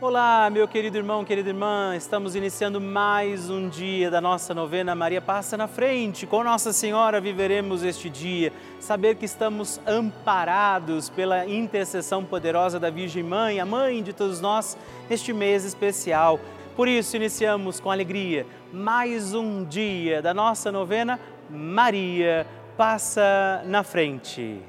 Olá, meu querido irmão, querida irmã, estamos iniciando mais um dia da nossa novena Maria Passa na Frente. Com Nossa Senhora viveremos este dia, saber que estamos amparados pela intercessão poderosa da Virgem Mãe, a mãe de todos nós, neste mês especial. Por isso, iniciamos com alegria mais um dia da nossa novena Maria Passa na Frente.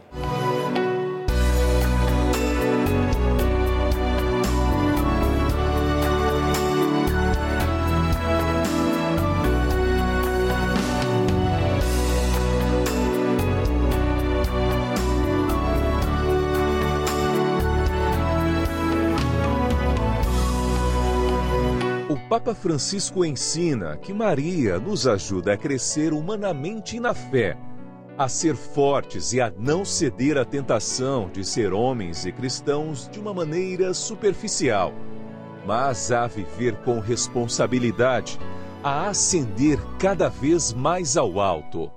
Papa Francisco ensina que Maria nos ajuda a crescer humanamente na fé, a ser fortes e a não ceder à tentação de ser homens e cristãos de uma maneira superficial, mas a viver com responsabilidade, a ascender cada vez mais ao alto.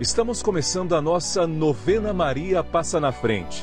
Estamos começando a nossa novena Maria Passa na Frente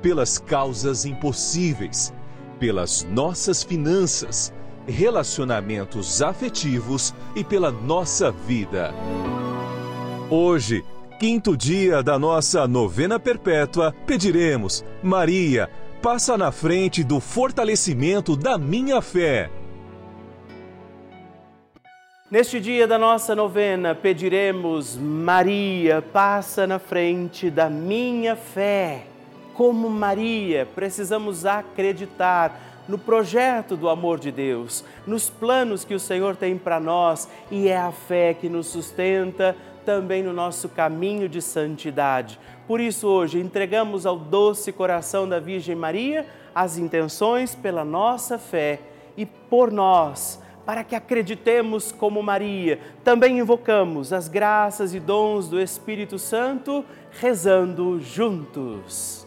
pelas causas impossíveis, pelas nossas finanças, relacionamentos afetivos e pela nossa vida. Hoje, quinto dia da nossa novena perpétua, pediremos: Maria, passa na frente do fortalecimento da minha fé. Neste dia da nossa novena, pediremos: Maria, passa na frente da minha fé como Maria, precisamos acreditar no projeto do amor de Deus, nos planos que o Senhor tem para nós e é a fé que nos sustenta também no nosso caminho de santidade. Por isso, hoje, entregamos ao doce coração da Virgem Maria as intenções pela nossa fé e por nós para que acreditemos como Maria. Também invocamos as graças e dons do Espírito Santo, rezando juntos.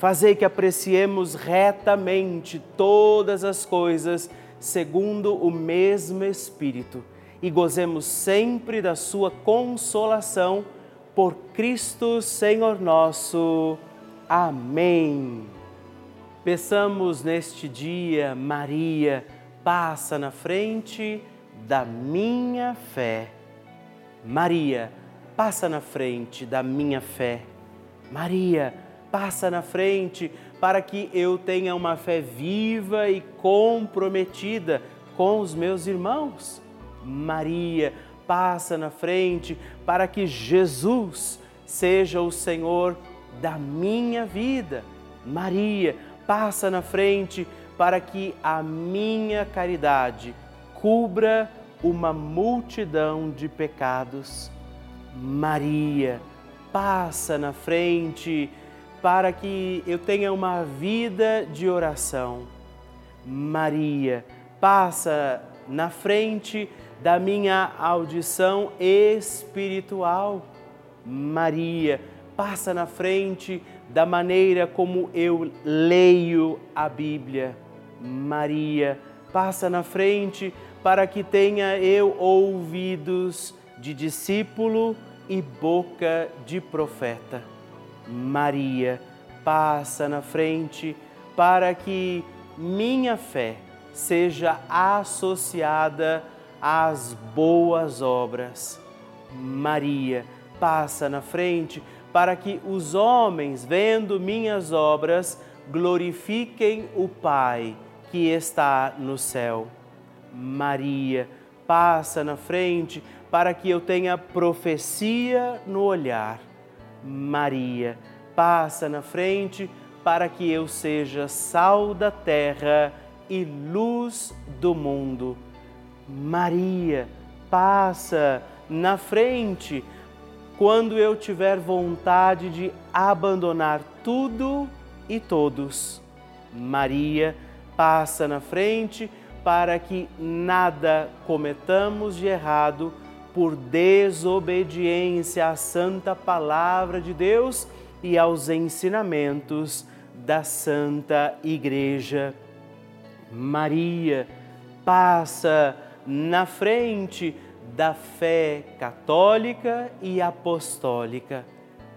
Fazei que apreciemos retamente todas as coisas segundo o mesmo Espírito e gozemos sempre da Sua consolação por Cristo Senhor nosso. Amém. Peçamos neste dia, Maria, passa na frente da minha fé. Maria, passa na frente da minha fé. Maria, passa na frente para que eu tenha uma fé viva e comprometida com os meus irmãos. Maria, passa na frente para que Jesus seja o Senhor da minha vida. Maria, passa na frente para que a minha caridade cubra uma multidão de pecados. Maria, passa na frente para que eu tenha uma vida de oração. Maria, passa na frente da minha audição espiritual. Maria, passa na frente da maneira como eu leio a Bíblia. Maria, passa na frente para que tenha eu ouvidos de discípulo e boca de profeta. Maria, passa na frente para que minha fé seja associada às boas obras. Maria, passa na frente para que os homens, vendo minhas obras, glorifiquem o Pai que está no céu. Maria, passa na frente para que eu tenha profecia no olhar. Maria, passa na frente para que eu seja sal da terra e luz do mundo. Maria, passa na frente quando eu tiver vontade de abandonar tudo e todos. Maria, passa na frente para que nada cometamos de errado por desobediência à santa palavra de Deus e aos ensinamentos da Santa Igreja. Maria passa na frente da fé católica e apostólica.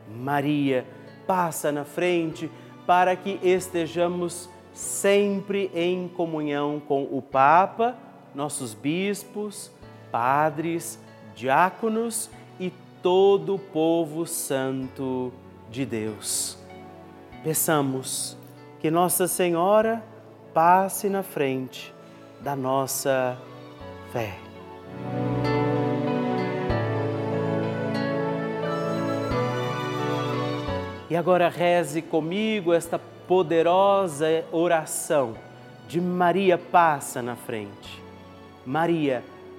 Maria passa na frente para que estejamos sempre em comunhão com o Papa, nossos bispos, padres, diáconos e todo o povo santo de Deus. Peçamos que Nossa Senhora passe na frente da nossa fé. E agora reze comigo esta poderosa oração de Maria passa na frente. Maria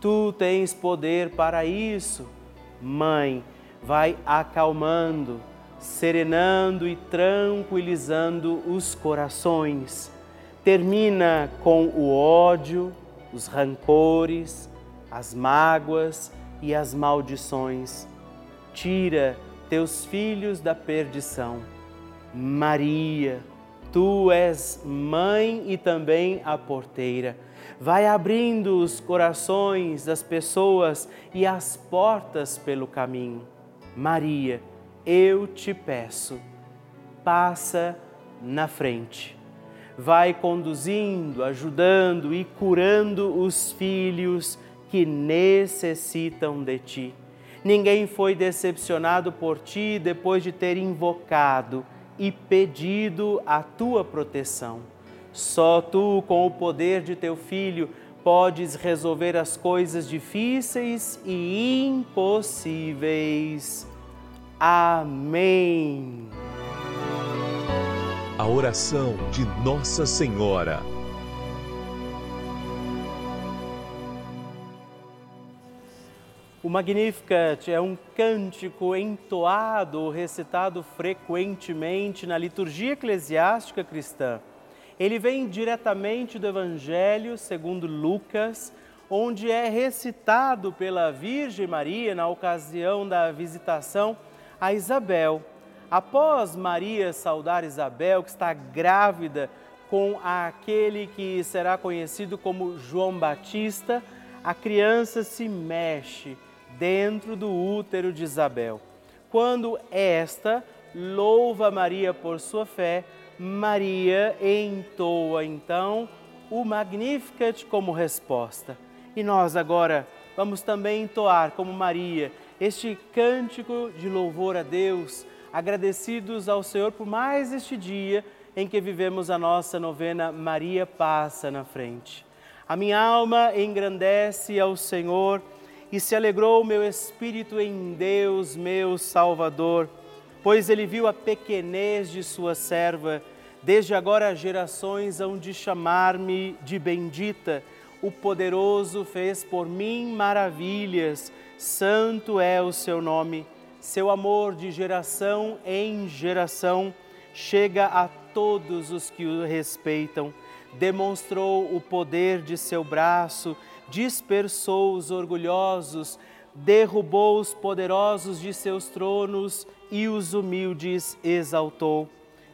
Tu tens poder para isso. Mãe, vai acalmando, serenando e tranquilizando os corações. Termina com o ódio, os rancores, as mágoas e as maldições. Tira teus filhos da perdição. Maria, tu és mãe e também a porteira. Vai abrindo os corações das pessoas e as portas pelo caminho. Maria, eu te peço, passa na frente. Vai conduzindo, ajudando e curando os filhos que necessitam de ti. Ninguém foi decepcionado por ti depois de ter invocado e pedido a tua proteção. Só tu, com o poder de teu filho, podes resolver as coisas difíceis e impossíveis. Amém. A oração de Nossa Senhora. O Magnificat é um cântico entoado, recitado frequentemente na liturgia eclesiástica cristã. Ele vem diretamente do Evangelho segundo Lucas, onde é recitado pela Virgem Maria na ocasião da visitação a Isabel. Após Maria saudar Isabel, que está grávida com aquele que será conhecido como João Batista, a criança se mexe dentro do útero de Isabel. Quando esta louva Maria por sua fé, Maria entoa então o Magnificat como resposta. E nós agora vamos também entoar como Maria este cântico de louvor a Deus, agradecidos ao Senhor por mais este dia em que vivemos a nossa novena Maria passa na frente. A minha alma engrandece ao Senhor e se alegrou meu espírito em Deus, meu Salvador, pois ele viu a pequenez de sua serva. Desde agora gerações hão de chamar-me de bendita. O poderoso fez por mim maravilhas, santo é o seu nome. Seu amor de geração em geração chega a todos os que o respeitam. Demonstrou o poder de seu braço dispersou os orgulhosos, derrubou os poderosos de seus tronos e os humildes exaltou.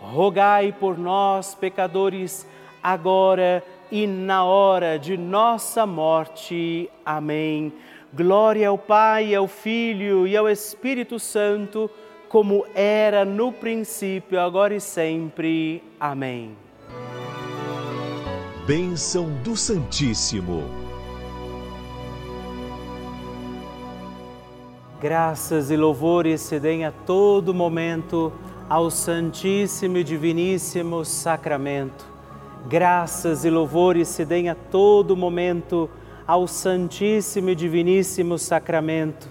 rogai por nós, pecadores, agora e na hora de nossa morte. Amém. Glória ao Pai, ao Filho e ao Espírito Santo, como era no princípio, agora e sempre. Amém. Bênção do Santíssimo. Graças e louvores se deem a todo momento ao Santíssimo e Diviníssimo Sacramento. Graças e louvores se deem a todo momento ao Santíssimo e Diviníssimo Sacramento.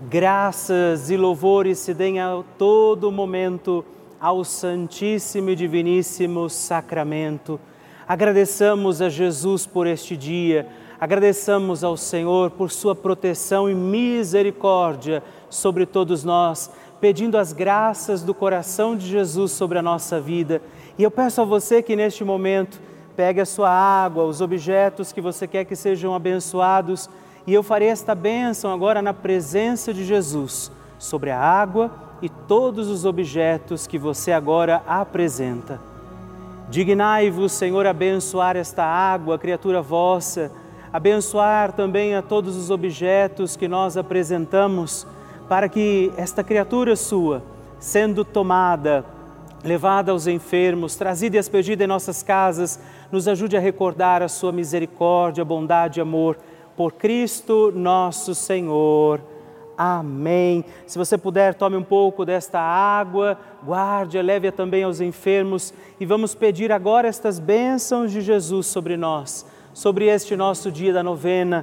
Graças e louvores se deem a todo momento ao Santíssimo e Diviníssimo Sacramento Agradeçamos a Jesus por este dia, agradeçamos ao Senhor por sua proteção e misericórdia sobre todos nós, pedindo as graças do coração de Jesus sobre a nossa vida. E eu peço a você que neste momento pegue a sua água, os objetos que você quer que sejam abençoados, e eu farei esta bênção agora na presença de Jesus sobre a água e todos os objetos que você agora apresenta. Dignai-vos, Senhor, abençoar esta água, criatura vossa, abençoar também a todos os objetos que nós apresentamos, para que esta criatura sua, sendo tomada, levada aos enfermos, trazida e expedida em nossas casas, nos ajude a recordar a sua misericórdia, bondade e amor. Por Cristo nosso Senhor. Amém. Se você puder, tome um pouco desta água, guarde, leve-a também aos enfermos e vamos pedir agora estas bênçãos de Jesus sobre nós, sobre este nosso dia da novena.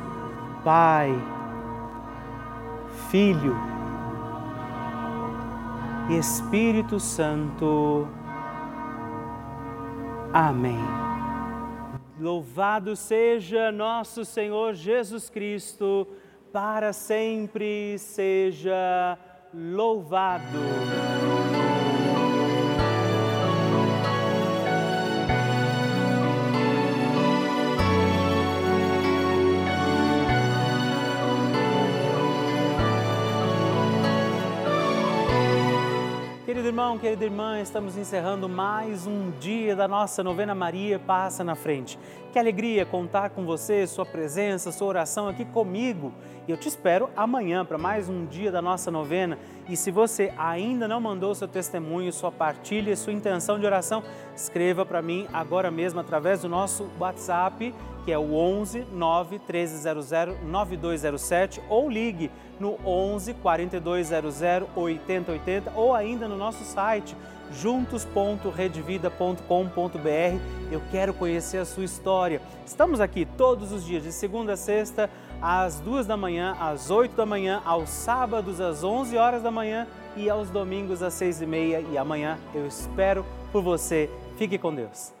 Pai, Filho e Espírito Santo. Amém. Louvado seja nosso Senhor Jesus Cristo para sempre seja louvado. Irmão, querida irmã, estamos encerrando mais um dia da nossa novena Maria Passa na Frente. Que alegria contar com você, sua presença, sua oração aqui comigo. E eu te espero amanhã para mais um dia da nossa novena. E se você ainda não mandou seu testemunho, sua partilha, sua intenção de oração, escreva para mim agora mesmo através do nosso WhatsApp que é o 11 9 1300 9207 ou ligue no 11 4200 8080 ou ainda no nosso site juntos.redvida.com.br. Eu quero conhecer a sua história. Estamos aqui todos os dias, de segunda a sexta, às duas da manhã, às oito da manhã, aos sábados às onze horas da manhã e aos domingos às seis e meia. E amanhã eu espero por você. Fique com Deus.